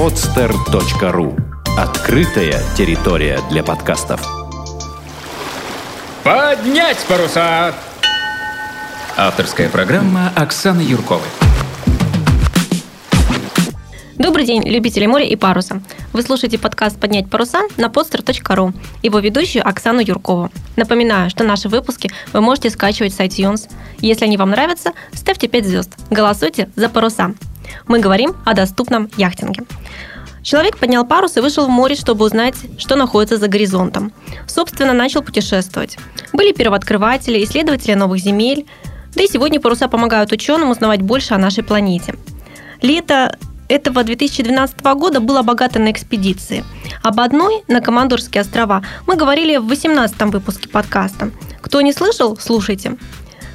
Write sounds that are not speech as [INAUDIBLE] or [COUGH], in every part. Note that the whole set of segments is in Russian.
podster.ru Открытая территория для подкастов. Поднять паруса! Авторская программа Оксаны Юрковой. Добрый день, любители моря и паруса. Вы слушаете подкаст «Поднять паруса» на podster.ru. Его ведущую Оксану Юркову. Напоминаю, что наши выпуски вы можете скачивать с iTunes. Если они вам нравятся, ставьте 5 звезд. Голосуйте за паруса. Мы говорим о доступном яхтинге. Человек поднял парус и вышел в море, чтобы узнать, что находится за горизонтом. Собственно, начал путешествовать. Были первооткрыватели, исследователи новых земель. Да и сегодня паруса помогают ученым узнавать больше о нашей планете. Лето этого 2012 года было богато на экспедиции. Об одной на Командорские острова мы говорили в 18 выпуске подкаста. Кто не слышал, слушайте.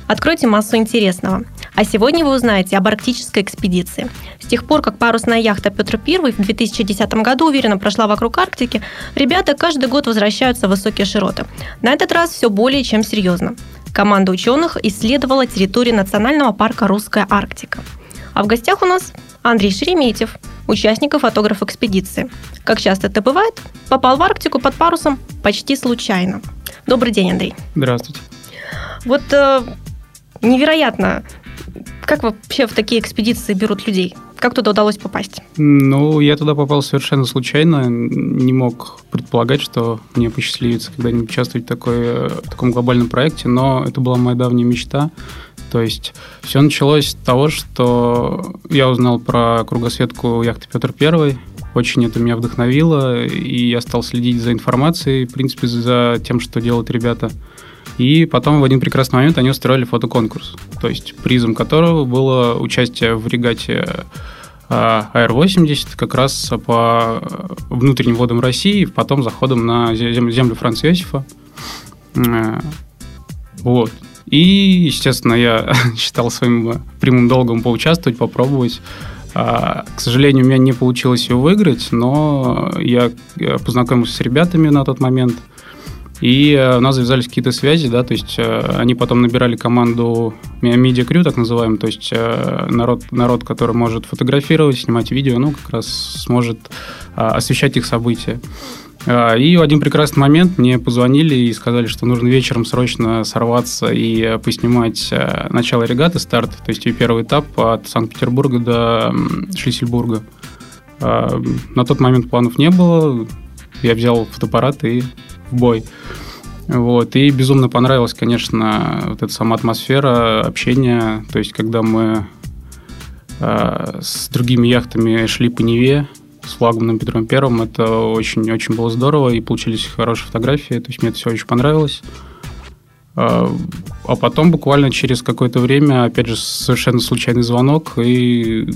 Откройте массу интересного. А сегодня вы узнаете об арктической экспедиции. С тех пор, как парусная яхта Петр I в 2010 году уверенно прошла вокруг Арктики, ребята каждый год возвращаются в высокие широты. На этот раз все более чем серьезно. Команда ученых исследовала территорию национального парка «Русская Арктика». А в гостях у нас Андрей Шереметьев, участник и фотограф экспедиции. Как часто это бывает, попал в Арктику под парусом почти случайно. Добрый день, Андрей. Здравствуйте. Вот э, невероятно, как вообще в такие экспедиции берут людей? Как туда удалось попасть? Ну, я туда попал совершенно случайно. Не мог предполагать, что мне посчастливится когда-нибудь участвовать в, такой, в таком глобальном проекте, но это была моя давняя мечта. То есть все началось с того, что я узнал про кругосветку яхты Петр Первый. Очень это меня вдохновило, и я стал следить за информацией, в принципе, за тем, что делают ребята. И потом в один прекрасный момент они устроили фотоконкурс, то есть призом которого было участие в регате АР-80 как раз по внутренним водам России, потом заходом на землю Франца Иосифа. Э, вот. И, естественно, я [LAUGHS] считал своим прямым долгом поучаствовать, попробовать. А, к сожалению, у меня не получилось его выиграть, но я познакомился с ребятами на тот момент, и э, у нас завязались какие-то связи, да, то есть э, они потом набирали команду Media Crew, так называемую, то есть э, народ, народ, который может фотографировать, снимать видео, ну, как раз сможет освещать их события. И в один прекрасный момент мне позвонили и сказали, что нужно вечером срочно сорваться и поснимать начало регаты, старт, то есть ее первый этап от Санкт-Петербурга до Шлиссельбурга. На тот момент планов не было, я взял фотоаппарат и в бой. Вот. И безумно понравилась, конечно, вот эта сама атмосфера общения. То есть, когда мы э, с другими яхтами шли по Неве, с флагманом Петром Первым. Это очень-очень было здорово, и получились хорошие фотографии, то есть мне это все очень понравилось. А, а потом буквально через какое-то время, опять же, совершенно случайный звонок, и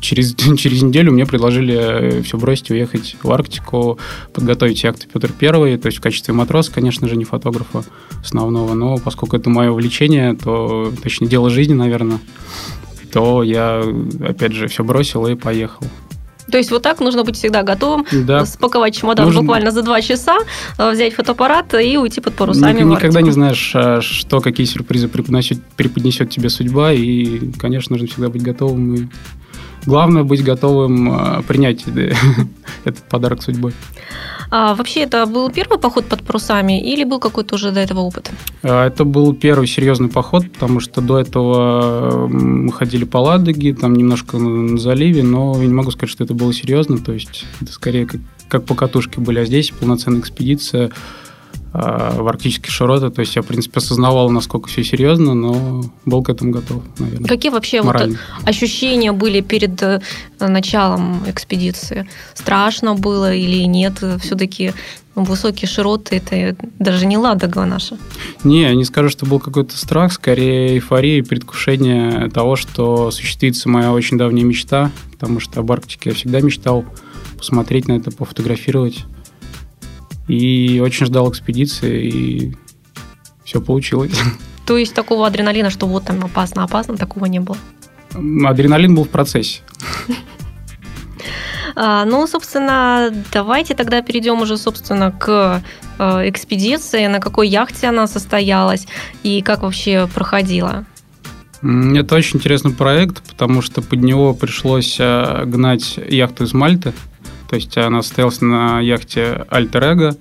через, [LAUGHS] через неделю мне предложили все бросить, уехать в Арктику, подготовить яхту Петр Первый, то есть в качестве матроса, конечно же, не фотографа основного, но поскольку это мое увлечение, то, точнее, дело жизни, наверное, то я, опять же, все бросил и поехал. То есть вот так нужно быть всегда готовым, да. спаковать чемодан нужно... буквально за два часа, э, взять фотоаппарат и уйти под парусами. Ник- никогда не знаешь, а, что, какие сюрпризы преподнесет, преподнесет тебе судьба, и, конечно, нужно всегда быть готовым. И главное быть готовым а, принять [LAUGHS] этот подарок судьбой. А вообще это был первый поход под парусами или был какой-то уже до этого опыт? А, это был первый серьезный поход, потому что до этого мы ходили по Ладоге, там немножко на заливе, но я не могу сказать, что это было серьезно, то есть это скорее как, как по катушке были, а здесь полноценная экспедиция – в арктические широты. То есть я, в принципе, осознавал, насколько все серьезно, но был к этому готов, наверное. Какие вообще вот ощущения были перед э, началом экспедиции? Страшно было или нет? Все-таки высокие широты это даже не Ладога наша. Не, не скажу, что был какой-то страх, скорее эйфория и предвкушение того, что осуществится моя очень давняя мечта, потому что об Арктике я всегда мечтал посмотреть на это, пофотографировать. И очень ждал экспедиции, и все получилось. [LAUGHS] То есть такого адреналина, что вот там опасно, опасно, такого не было? Адреналин был в процессе. А, ну, собственно, давайте тогда перейдем уже, собственно, к э, экспедиции, на какой яхте она состоялась и как вообще проходила. Это очень интересный проект, потому что под него пришлось э, гнать яхту из Мальты. То есть она состоялась на яхте Альтер Эго.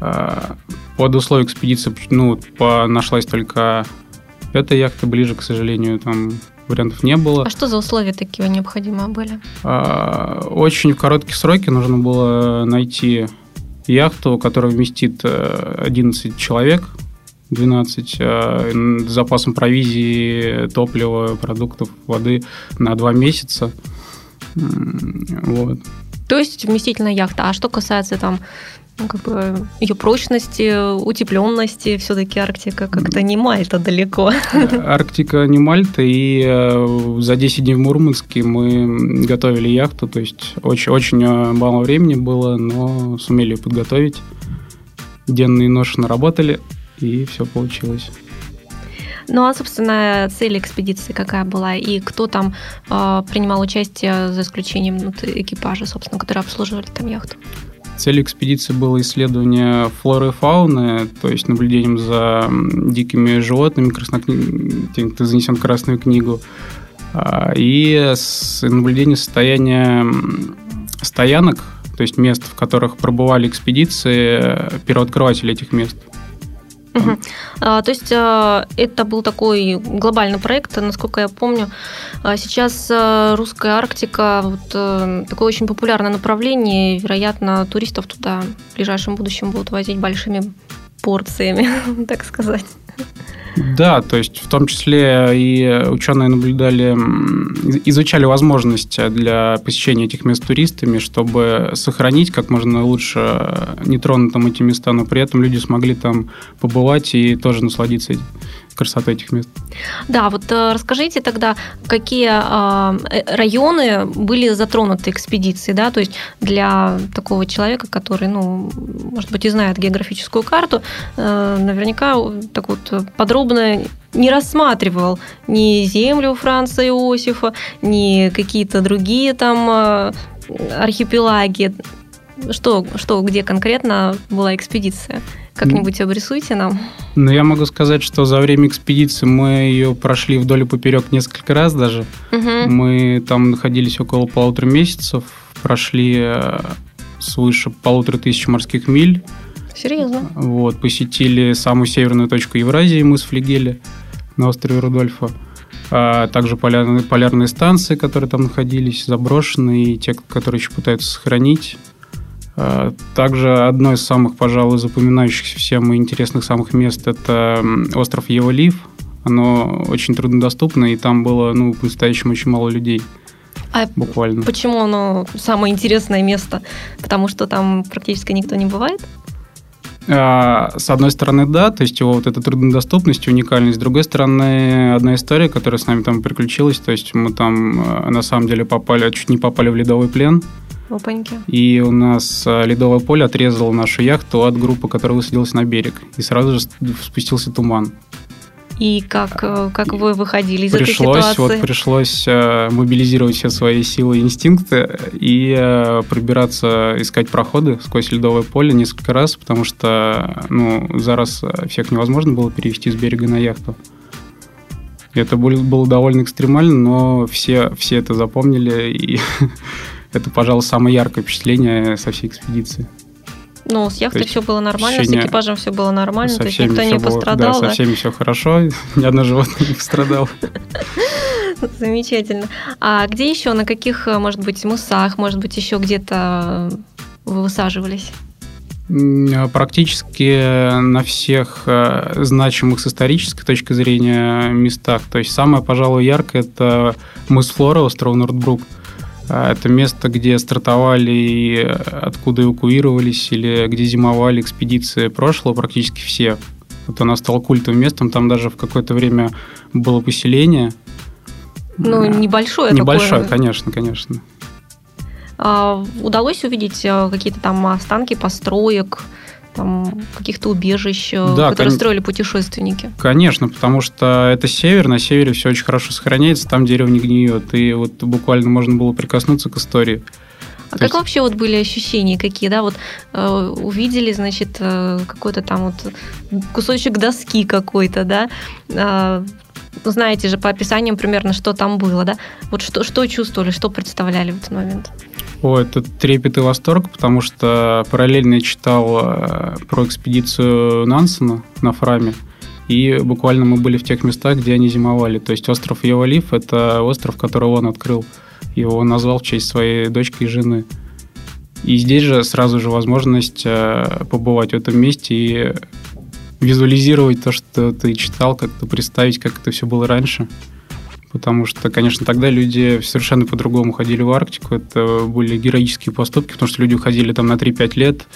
Э, под условия экспедиции ну, по, нашлась только эта яхта ближе, к сожалению, там вариантов не было. А что за условия такие необходимые были? А, очень в короткие сроки нужно было найти яхту, которая вместит 11 э, человек, 12 э, с запасом провизии, топлива, продуктов, воды на 2 месяца. Вот. То есть вместительная яхта. А что касается там ну, как бы ее прочности, утепленности, все-таки Арктика как-то не Мальта далеко. Арктика не Мальта, и э, за 10 дней в Мурманске мы готовили яхту, то есть очень, очень э, мало времени было, но сумели подготовить. Денные ноши наработали, и все получилось. Ну а, собственно, цель экспедиции какая была? И кто там э, принимал участие, за исключением ну, экипажа, собственно, которые обслуживали там яхту? Цель экспедиции было исследование флоры и фауны, то есть наблюдением за дикими животными, краснокни... тем, занесен в Красную книгу, а, и наблюдение состояния стоянок, то есть мест, в которых пробывали экспедиции, первооткрыватели этих мест – Угу. А, то есть а, это был такой глобальный проект, насколько я помню. А сейчас а, русская Арктика вот, а, такое очень популярное направление. Вероятно, туристов туда в ближайшем будущем будут возить большими порциями, [LAUGHS] так сказать. Да, то есть в том числе и ученые наблюдали, изучали возможность для посещения этих мест туристами, чтобы сохранить как можно лучше нетронутым эти места, но при этом люди смогли там побывать и тоже насладиться красоты этих мест. Да, вот э, расскажите тогда, какие а, э, районы были затронуты экспедицией, да, то есть для такого человека, который, ну, может быть, и знает географическую карту, э, наверняка так вот подробно не рассматривал ни землю Франца Иосифа, ни какие-то другие там архипелаги. Что, что, где конкретно была экспедиция? Как-нибудь обрисуйте нам. Ну, я могу сказать, что за время экспедиции мы ее прошли вдоль и поперек несколько раз даже. Угу. Мы там находились около полутора месяцев, прошли э, свыше полутора тысяч морских миль. Серьезно? Вот, посетили самую северную точку Евразии, мыс Флигеля на острове Рудольфа. А также полярные, полярные станции, которые там находились, заброшенные, и те, которые еще пытаются сохранить. Также одно из самых, пожалуй, запоминающихся всем и интересных самых мест – это остров Еволив. Оно очень труднодоступно, и там было, ну, по-настоящему очень мало людей. А буквально. Почему оно самое интересное место? Потому что там практически никто не бывает? А, с одной стороны, да, то есть его вот эта труднодоступность, уникальность. С другой стороны, одна история, которая с нами там приключилась, то есть мы там э, на самом деле попали, чуть не попали в ледовый плен. Опаньки. И у нас э, ледовое поле отрезало нашу яхту от группы, которая высадилась на берег. И сразу же спустился туман. И как, э, как вы выходили из пришлось, этой ситуации? Вот пришлось э, мобилизировать все свои силы и инстинкты и пробираться, искать проходы сквозь ледовое поле несколько раз, потому что ну, за раз всех невозможно было перевести с берега на яхту. Это было довольно экстремально, но все, все это запомнили, и [LAUGHS] это, пожалуй, самое яркое впечатление со всей экспедиции. Ну, с яхтой все было нормально, с экипажем все было нормально, то есть никто не пострадал. Было, да, со всеми все хорошо, [LAUGHS] ни одно животное не пострадало. [LAUGHS] Замечательно. А где еще, на каких, может быть, мысах, может быть, еще где-то вы высаживались? Практически на всех э, значимых с исторической точки зрения местах. То есть самое, пожалуй, яркое – это мыс Флора, остров Нордбрук – это место, где стартовали и откуда эвакуировались, или где зимовали экспедиции прошлого практически все. Вот она стала культовым местом, там даже в какое-то время было поселение. Ну, небольшое Небольшое, такое. конечно, конечно. А, удалось увидеть э, какие-то там останки построек, там, каких-то убежищ, э, да, которые кон... строили путешественники. Конечно, потому что это север, на севере все очень хорошо сохраняется, там дерево не гниет, и вот буквально можно было прикоснуться к истории. А То как есть... вообще вот были ощущения какие, да, вот э, увидели, значит, э, какой-то там вот кусочек доски какой-то, да, э, знаете же по описаниям примерно, что там было, да? Вот что, что чувствовали, что представляли в этот момент? О, это трепет и восторг, потому что параллельно я читал э, про экспедицию Нансена на Фраме, и буквально мы были в тех местах, где они зимовали. То есть остров Евалиф – это остров, который он открыл. Его он назвал в честь своей дочки и жены. И здесь же сразу же возможность э, побывать в этом месте и визуализировать то, что ты читал, как-то представить, как это все было раньше. Потому что, конечно, тогда люди совершенно по-другому ходили в Арктику. Это были героические поступки, потому что люди уходили там на 3-5 лет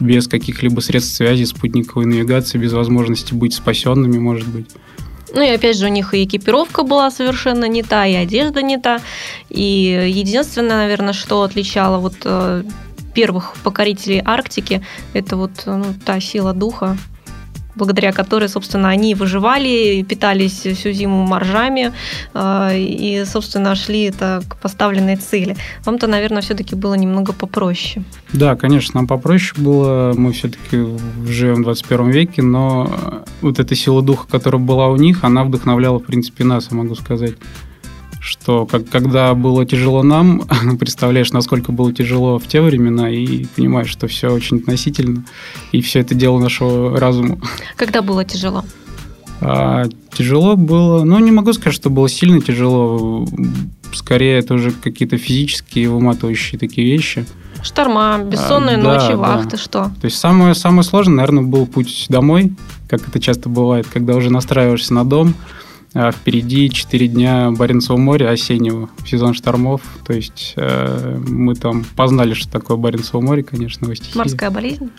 без каких-либо средств связи, спутниковой навигации, без возможности быть спасенными, может быть. Ну и опять же, у них и экипировка была совершенно не та, и одежда не та. И единственное, наверное, что отличало вот э, первых покорителей Арктики, это вот ну, та сила духа, благодаря которой, собственно, они выживали, питались всю зиму моржами э, и, собственно, шли это к поставленной цели. Вам-то, наверное, все-таки было немного попроще. Да, конечно, нам попроще было. Мы все-таки живем в 21 веке, но вот эта сила духа, которая была у них, она вдохновляла, в принципе, нас, я могу сказать что как, когда было тяжело нам, [LAUGHS] представляешь, насколько было тяжело в те времена, и понимаешь, что все очень относительно, и все это дело нашего разума. Когда было тяжело? А, тяжело было, ну, не могу сказать, что было сильно тяжело, скорее это уже какие-то физические, выматывающие такие вещи. Шторма, бессонные а, ночи, да, вахты, что? То есть самое, самое сложное, наверное, был путь домой, как это часто бывает, когда уже настраиваешься на дом, а впереди 4 дня Баренцева моря осеннего, сезон штормов. То есть э, мы там познали, что такое Баренцево море, конечно, в стихии. Морская болезнь?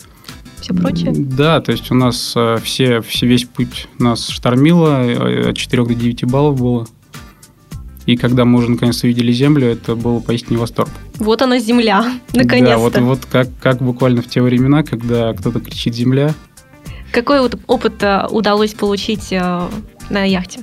Все прочее? Да, то есть у нас э, все, все, весь путь нас штормило, э, от 4 до 9 баллов было. И когда мы уже наконец увидели Землю, это был поистине восторг. Вот она Земля, [LAUGHS] наконец-то. Да, вот, вот как, как буквально в те времена, когда кто-то кричит «Земля». Какой вот опыт э, удалось получить на яхте?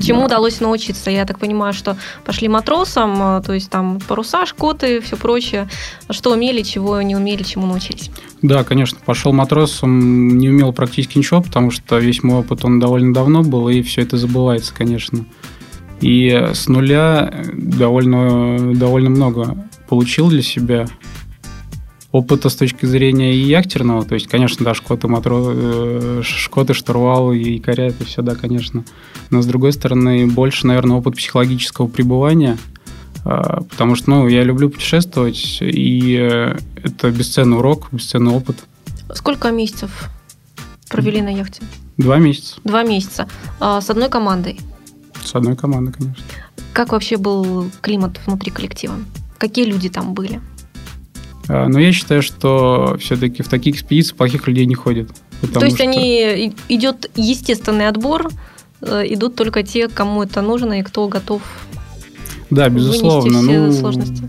Чему да. удалось научиться? Я так понимаю, что пошли матросом, э, то есть там паруса, шкоты, все прочее. Что умели, чего не умели, чему научились? Да, конечно, пошел матросом, не умел практически ничего, потому что весь мой опыт, он довольно давно был, и все это забывается, конечно. И с нуля довольно, довольно много получил для себя опыта с точки зрения и яхтерного, то есть, конечно, да, шкоты, матро, э, шкоты, штурвал и якоря, это все, да, конечно. Но, с другой стороны, больше, наверное, опыт психологического пребывания, а, потому что, ну, я люблю путешествовать, и э, это бесценный урок, бесценный опыт. Сколько месяцев провели на яхте? Два месяца. Два месяца. А, с одной командой? С одной командой, конечно. Как вообще был климат внутри коллектива? Какие люди там были? А, но я считаю, что все-таки в таких экспедициях плохих людей не ходит. То есть что... они идет естественный отбор, э, идут только те, кому это нужно и кто готов. Да, безусловно. Все ну, сложности.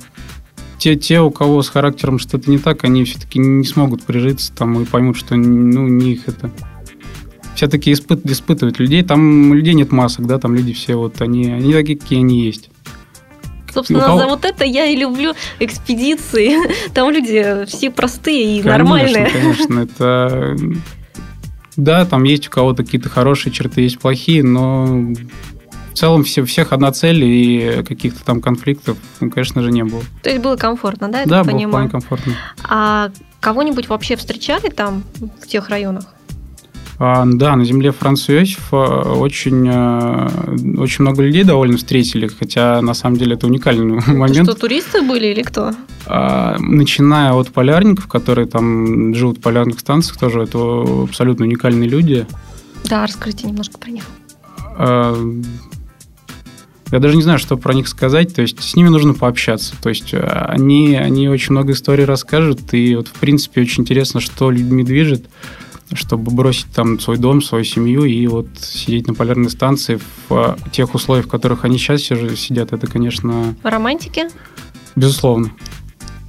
Те, те, у кого с характером что-то не так, они все-таки не смогут прижиться там и поймут, что ну, не их это. Все-таки испыт, испытывают людей. Там людей нет масок, да, там люди все вот они, они такие, какие они есть. Собственно, кого... за вот это я и люблю экспедиции. [LAUGHS] Там люди все простые и конечно, нормальные. Конечно, [LAUGHS] это... Да, там есть у кого-то какие-то хорошие черты, есть плохие, но в целом все, всех одна цель и каких-то там конфликтов, ну, конечно же, не было. То есть было комфортно, да? Я да, было понимаю? комфортно. А кого-нибудь вообще встречали там, в тех районах? А, да, на земле Франца Иосифа очень, э, очень много людей довольно встретили, хотя на самом деле это уникальный [LAUGHS] это момент. Что, туристы были или кто? А, начиная от полярников, которые там живут в полярных станциях, тоже это абсолютно уникальные люди. Да, расскажите немножко про них. А, я даже не знаю, что про них сказать. То есть с ними нужно пообщаться. То есть они, они очень много историй расскажут. И вот, в принципе, очень интересно, что людьми движет чтобы бросить там свой дом, свою семью и вот сидеть на полярной станции в тех условиях, в которых они сейчас сидят, это, конечно... Романтики? Безусловно.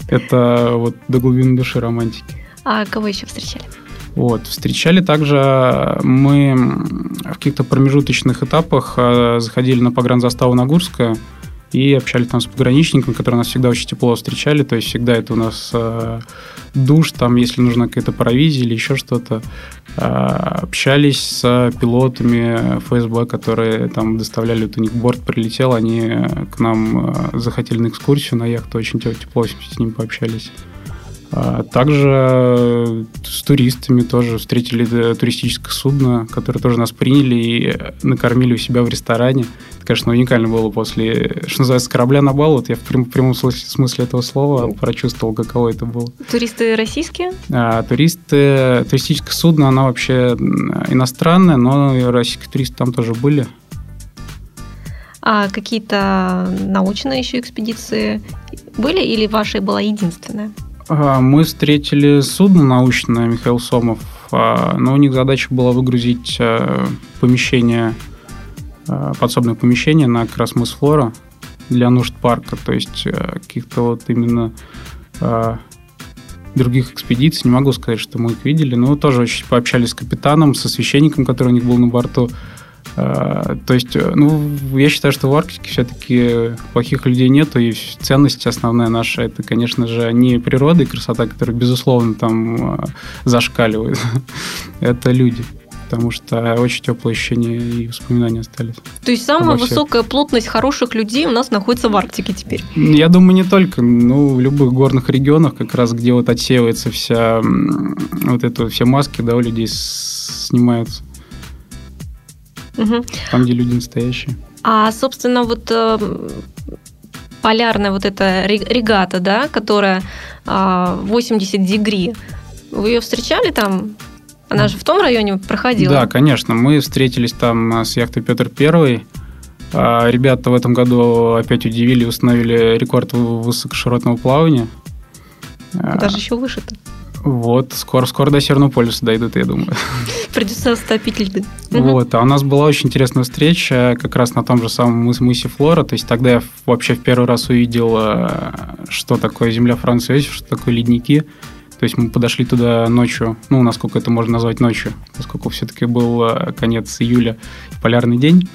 Это вот до глубины души романтики. А кого еще встречали? Вот. Встречали также мы в каких-то промежуточных этапах э, заходили на погранзаставу Нагурская, и общались там с пограничниками, которые нас всегда очень тепло встречали, то есть всегда это у нас э, душ, там, если нужна какая-то провизия или еще что-то. Э, общались с пилотами ФСБ, которые там доставляли, вот у них борт прилетел, они к нам э, захотели на экскурсию на яхту, очень тепло с ними пообщались. А также с туристами тоже встретили э, туристическое судно, которое тоже нас приняли и накормили у себя в ресторане. Это, конечно, уникально было после, что называется, корабля на бал. Вот я в прямом смысле, смысле этого слова прочувствовал, каково это было. Туристы российские? А, туристы, туристическое судно, оно вообще иностранное, но российские туристы там тоже были. А какие-то научные еще экспедиции были или вашей была единственная? А, мы встретили судно научное Михаил Сомов, а, но у них задача была выгрузить а, помещение, подсобное помещение на Красмыс Флора для нужд парка, то есть каких-то вот именно других экспедиций, не могу сказать, что мы их видели, но тоже очень пообщались с капитаном, со священником, который у них был на борту, то есть, э, ну, я считаю, что в Арктике все-таки плохих людей нету, и ценность основная наша, это, конечно же, не природа и красота, которая, безусловно, там а, зашкаливает, [LAUGHS] это люди потому что очень теплые ощущения и воспоминания остались. То есть самая высокая плотность хороших людей у нас находится в Арктике теперь? Я думаю, не только. Ну, в любых горных регионах, как раз где вот отсеивается вся вот это все маски, да, у людей снимаются. Угу. Там, где люди настоящие. А, собственно, вот э, полярная вот эта регата, да, которая э, 80 дегри, вы ее встречали там? Она же в том районе проходила? Да, конечно. Мы встретились там э, с яхтой Петр Первый. А ребята в этом году опять удивили, установили рекорд высокоширотного плавания. Даже еще выше-то. Вот, скоро, скоро до Северного полюса дойдут, я думаю. [LAUGHS] Придется стопить льды. Вот, а у нас была очень интересная встреча как раз на том же самом мысе Флора. То есть тогда я вообще в первый раз увидел, э, что такое земля Франции Иосиф, что такое ледники. То есть мы подошли туда ночью, ну, насколько это можно назвать ночью, поскольку все-таки был э, конец июля, полярный день.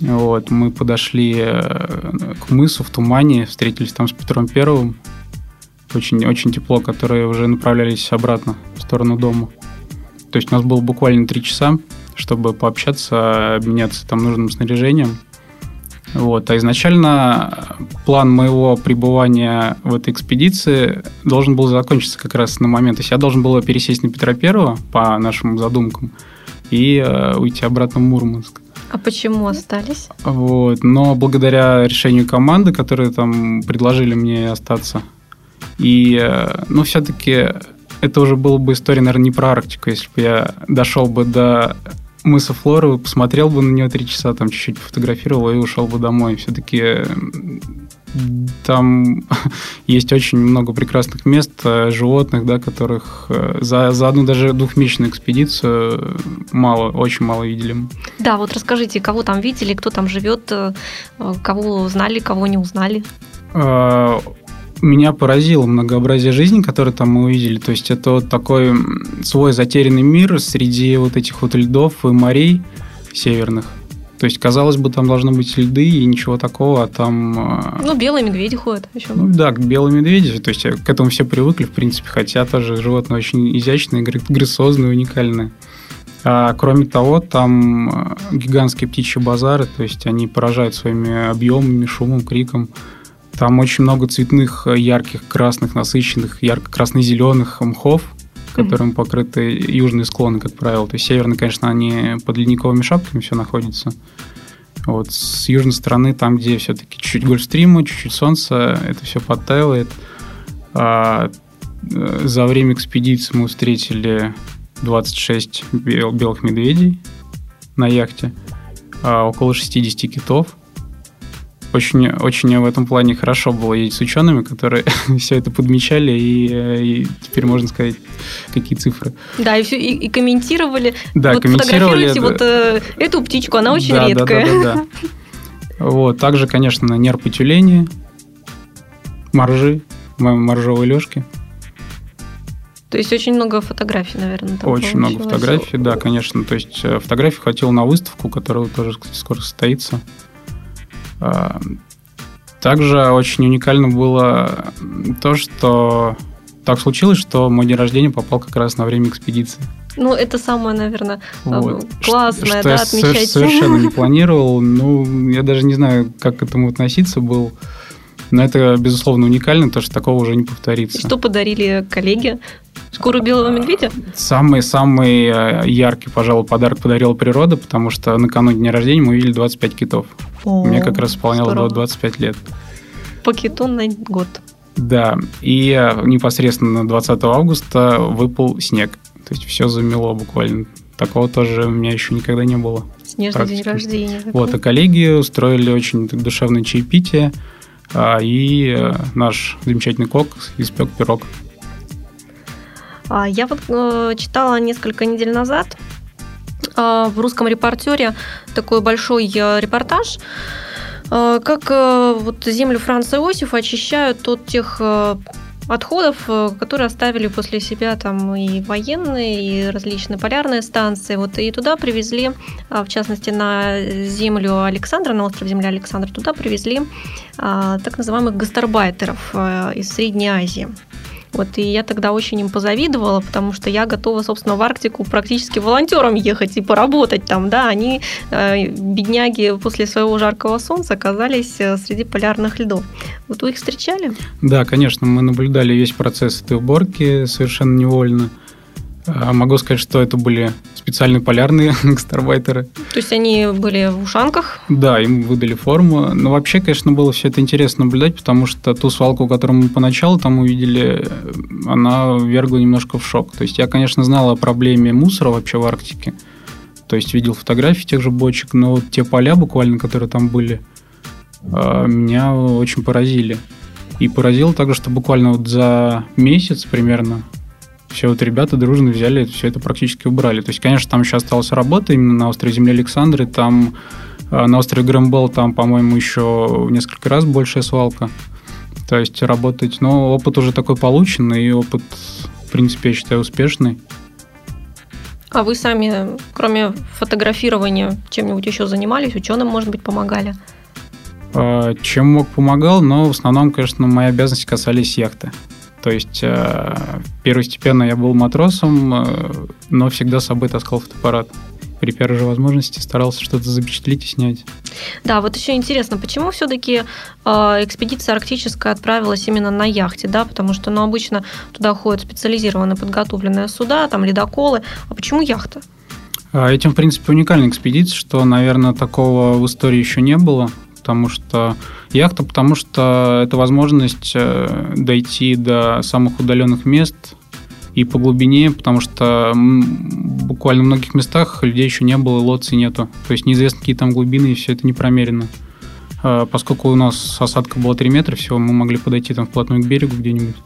Вот, мы подошли э, к мысу в тумане, встретились там с Петром Первым, очень, очень тепло, которые уже направлялись обратно в сторону дома. То есть у нас было буквально три часа, чтобы пообщаться, обменяться там нужным снаряжением. Вот. А изначально план моего пребывания в этой экспедиции должен был закончиться как раз на момент. То есть я должен был пересесть на Петра Первого по нашим задумкам и э, уйти обратно в Мурманск. А почему остались? Вот. Но благодаря решению команды, которые там предложили мне остаться, и, э, ну, все-таки это уже было бы история, наверное, не про Арктику, если бы я дошел бы до мыса Флоры, посмотрел бы на нее три часа, там чуть-чуть фотографировал и ушел бы домой. Все-таки там [LAUGHS] есть очень много прекрасных мест, э, животных, да, которых э, за, за одну даже двухмесячную экспедицию мало, очень мало видели. Да, вот расскажите, кого там видели, кто там живет, кого знали, кого не узнали меня поразило многообразие жизни, которое там мы увидели. То есть это вот такой свой затерянный мир среди вот этих вот льдов и морей северных. То есть, казалось бы, там должны быть льды и ничего такого, а там... А, ну, белые медведи ходят еще. Ну, да, белые медведи. То есть, к этому все привыкли, в принципе, хотя тоже животные очень изящные, грациозные, уникальные. А кроме того, там а, гигантские птичьи базары, то есть они поражают своими объемами, шумом, криком. Там очень много цветных, э, ярких, красных, насыщенных, ярко-красно-зеленых мхов, которым покрыты южные склоны, как правило. То есть северные, конечно, они под ледниковыми шапками все находятся. Вот с южной стороны, там, где все-таки чуть-чуть гольфстрима, чуть-чуть солнца, это все подтаивает. А э, за время экспедиции мы встретили 26 бел- белых медведей на яхте, а около 60 китов, очень, очень в этом плане хорошо было ездить с учеными, которые [LAUGHS] все это подмечали, и, и теперь можно сказать, какие цифры. Да, и, все, и, и комментировали. Да, вот комментировали. Фотографируйте вот э, эту птичку, она очень да, редкая. Да, да, да, да. Вот, также, конечно, нерпы тюлени, моржи, моржовые лёжки. То есть очень много фотографий, наверное, там Очень получилось. много фотографий, да, конечно. То есть э, фотографий хватило на выставку, которая тоже скоро состоится. А, Также очень уникально было то, что так случилось, что мой день рождения попал как раз на время экспедиции. Ну, это самое, наверное, вот. классное, что, да, что отмечать. Я совершенно не [LAUGHS] планировал. Ну, я даже не знаю, как к этому относиться был. Но это, безусловно, уникально, то, что такого уже не повторится. И что подарили коллеги? Шкуру белого медведя? Самый-самый э, яркий, пожалуй, подарок подарила природа, потому что накануне дня рождения мы увидели 25 китов. О, Мне как раз исполнялось здорово. 25 лет. По киту на год. Да, и непосредственно 20 августа выпал снег. То есть все замело буквально. Такого тоже у меня еще никогда не было. Снежный день рождения. Такой. Вот, а коллеги устроили очень душевное чаепитие, а, и э, наш замечательный кок испек пирог. А, я вот э, читала несколько недель назад в русском репортере такой большой э, репортаж, э, как э, вот землю Франца Иосифа очищают от тех э, отходов, которые оставили после себя там и военные, и различные полярные станции. Вот и туда привезли, а, в частности, на землю Александра, на остров земли Александра, туда привезли а, так называемых гастарбайтеров из Средней Азии. Вот, и я тогда очень им позавидовала, потому что я готова, собственно, в Арктику практически волонтером ехать и поработать там, да, они, э, бедняги, после своего жаркого солнца оказались э, среди полярных льдов. Вот вы их встречали? Да, конечно, мы наблюдали весь процесс этой уборки совершенно невольно. А, могу сказать, что это были специальные полярные [LAUGHS] гастарбайтеры. То есть они были в ушанках? Да, им выдали форму. Но вообще, конечно, было все это интересно наблюдать, потому что ту свалку, которую мы поначалу там увидели, она вергла немножко в шок. То есть я, конечно, знал о проблеме мусора вообще в Арктике. То есть видел фотографии тех же бочек, но вот те поля буквально, которые там были, а, меня очень поразили. И поразило также, что буквально вот за месяц примерно все вот ребята дружно взяли, все это практически убрали. То есть, конечно, там еще осталась работа именно на острове Земли Александры, там э, на острове Грэмбл там, по-моему, еще в несколько раз большая свалка. То есть работать, но опыт уже такой полученный, и опыт, в принципе, я считаю, успешный. А вы сами, кроме фотографирования, чем-нибудь еще занимались, ученым, может быть, помогали? Э, чем мог, помогал, но в основном, конечно, мои обязанности касались яхты. То есть э, первостепенно я был матросом, э, но всегда с собой таскал фотоаппарат. При первой же возможности старался что-то запечатлить и снять. Да, вот еще интересно, почему все-таки э, экспедиция арктическая отправилась именно на яхте, да, потому что, ну, обычно туда ходят специализированные подготовленные суда, там ледоколы, а почему яхта? А этим, в принципе, уникальная экспедиция, что, наверное, такого в истории еще не было потому что яхта, потому что это возможность э, дойти до самых удаленных мест и по глубине, потому что буквально в многих местах людей еще не было, лодцы нету. То есть неизвестно, какие там глубины, и все это не промерено. А поскольку у нас осадка была 3 метра всего, мы могли подойти там вплотную к берегу где-нибудь.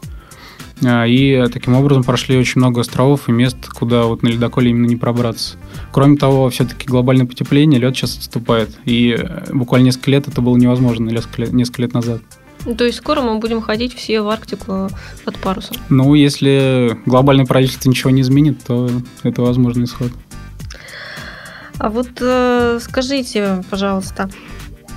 А, и таким образом прошли очень много островов и мест, куда вот на ледоколе именно не пробраться. Кроме того, все-таки глобальное потепление, лед сейчас отступает. И э, буквально несколько лет это было невозможно, несколько лет, назад. То есть скоро мы будем ходить все в Арктику под парусом? Ну, если глобальное правительство ничего не изменит, то это возможный исход. А вот э, скажите, пожалуйста,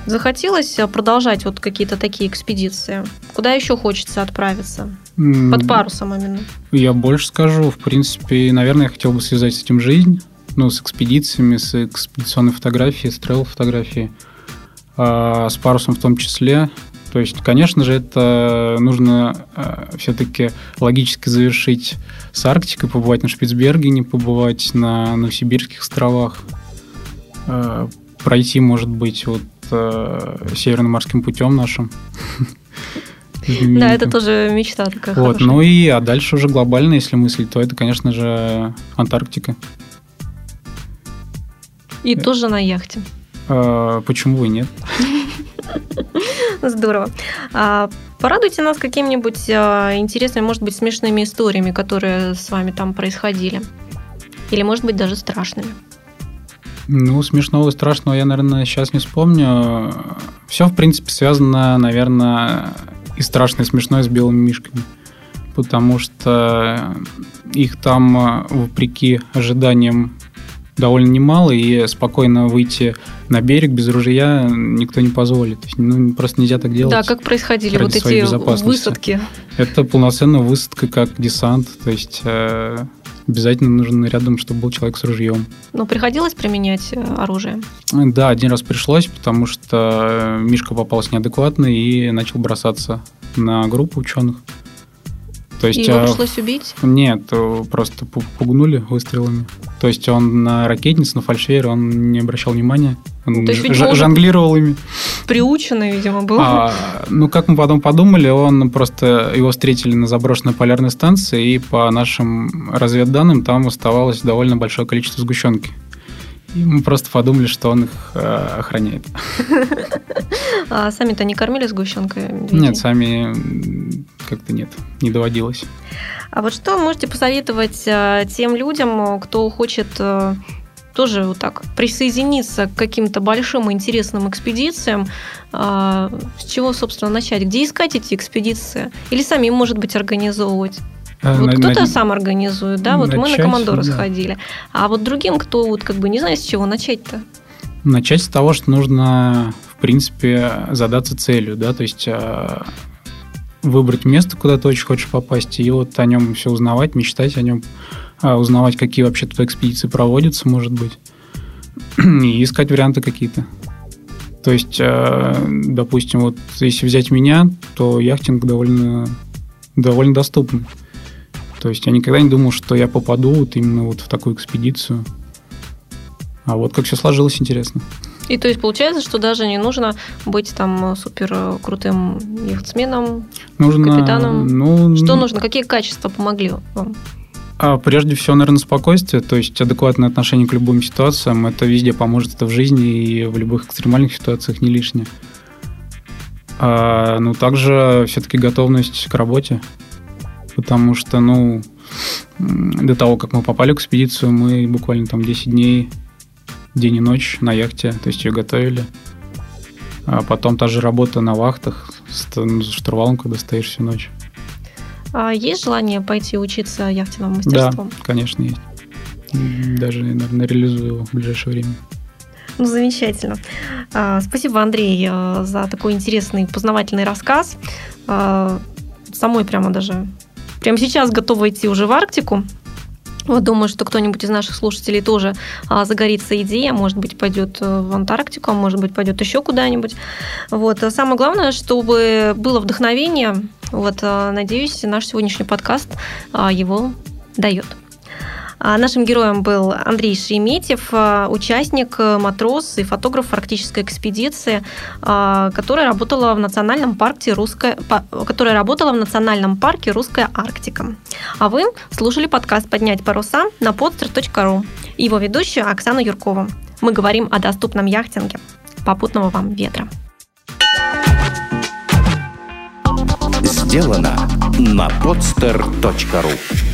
захотелось продолжать вот какие-то такие экспедиции? Куда еще хочется отправиться? Под парусом именно. Я больше скажу. В принципе, наверное, я хотел бы связать с этим жизнь. Ну, с экспедициями, с экспедиционной фотографией, с трейл-фотографией. А, с парусом в том числе. То есть, конечно же, это нужно а, все-таки логически завершить с Арктикой, побывать на Шпицбергене, побывать на Новосибирских островах, а, пройти, может быть, вот Северным морским путем нашим. [LAUGHS] Да, это тоже мечта такая Вот, ну и, а дальше уже глобально, если мыслить, то это, конечно же, Антарктика. И тоже на яхте. А, почему бы нет? [LAUGHS] Здорово. А, порадуйте нас какими-нибудь а, интересными, может быть, смешными историями, которые с вами там происходили. Или, может быть, даже страшными. Ну, смешного и страшного я, наверное, сейчас не вспомню. Все, в принципе, связано, наверное, и страшно и смешно с белыми мишками. Потому что их там, вопреки ожиданиям довольно немало, и спокойно выйти на берег без ружья никто не позволит. Ну, просто нельзя так делать. Да, как происходили вот эти высадки? Это полноценная высадка, как десант. То есть э, обязательно нужен рядом, чтобы был человек с ружьем. Но приходилось применять э, оружие? Да, один раз пришлось, потому что Мишка попался неадекватный и начал бросаться на группу ученых. То есть, его а, пришлось убить? Нет, просто пугнули выстрелами. То есть он на ракетниц, на фальшвейер, он не обращал внимания. Он То есть, видимо, жонглировал ими. Приученный, видимо, был. А, ну, как мы потом подумали, он просто его встретили на заброшенной полярной станции, и по нашим разведданным там оставалось довольно большое количество сгущенки. И мы просто подумали, что он их э, охраняет. А сами-то не кормили сгущенкой? Нет, сами как-то нет, не доводилось. А вот что можете посоветовать э, тем людям, кто хочет э, тоже вот так присоединиться к каким-то большим и интересным экспедициям, э, с чего, собственно, начать? Где искать эти экспедиции? Или сами, может быть, организовывать? А, вот кто-то на... сам организует, да, вот начать, мы на командоры да. сходили. А вот другим, кто вот как бы не знает, с чего начать-то? Начать с того, что нужно, в принципе, задаться целью, да, то есть а, выбрать место, куда ты очень хочешь попасть, и вот о нем все узнавать, мечтать о нем, а, узнавать, какие вообще тут экспедиции проводятся, может быть, [CLEARS THROAT] и искать варианты какие-то. То есть, допустим, вот если взять меня, то яхтинг довольно, довольно доступный. То есть я никогда не думал, что я попаду вот именно вот в такую экспедицию. А вот как все сложилось, интересно. И то есть получается, что даже не нужно быть там супер крутым яхтсменом, нужно, капитаном. Ну, что нужно? Какие качества помогли вам? А прежде всего, наверное, спокойствие, то есть адекватное отношение к любым ситуациям. Это везде поможет, это в жизни и в любых экстремальных ситуациях не лишнее. А, ну, также все-таки готовность к работе потому что, ну, до того, как мы попали в экспедицию, мы буквально там 10 дней, день и ночь на яхте, то есть ее готовили. А потом та же работа на вахтах с штурвалом, когда стоишь всю ночь. А есть желание пойти учиться яхтенному мастерству? Да, конечно, есть. Даже, наверное, реализую его в ближайшее время. Ну, замечательно. А, спасибо, Андрей, э, за такой интересный познавательный рассказ. А, самой прямо даже прямо сейчас готова идти уже в Арктику. Вот думаю, что кто-нибудь из наших слушателей тоже а, загорится идея, может быть, пойдет э, в Антарктику, а может быть, пойдет еще куда-нибудь. Вот. А самое главное, чтобы было вдохновение. Вот, а, надеюсь, наш сегодняшний подкаст а, его дает. А нашим героем был Андрей Шереметьев, а, участник, э, матрос и фотограф арктической экспедиции, а, которая работала в национальном парке Русская, которая работала в национальном парке Русская Арктика. А вы слушали подкаст «Поднять паруса» на podster.ru. Его ведущая Оксана Юркова. Мы говорим о доступном яхтинге. Попутного вам ветра. Сделано на podster.ru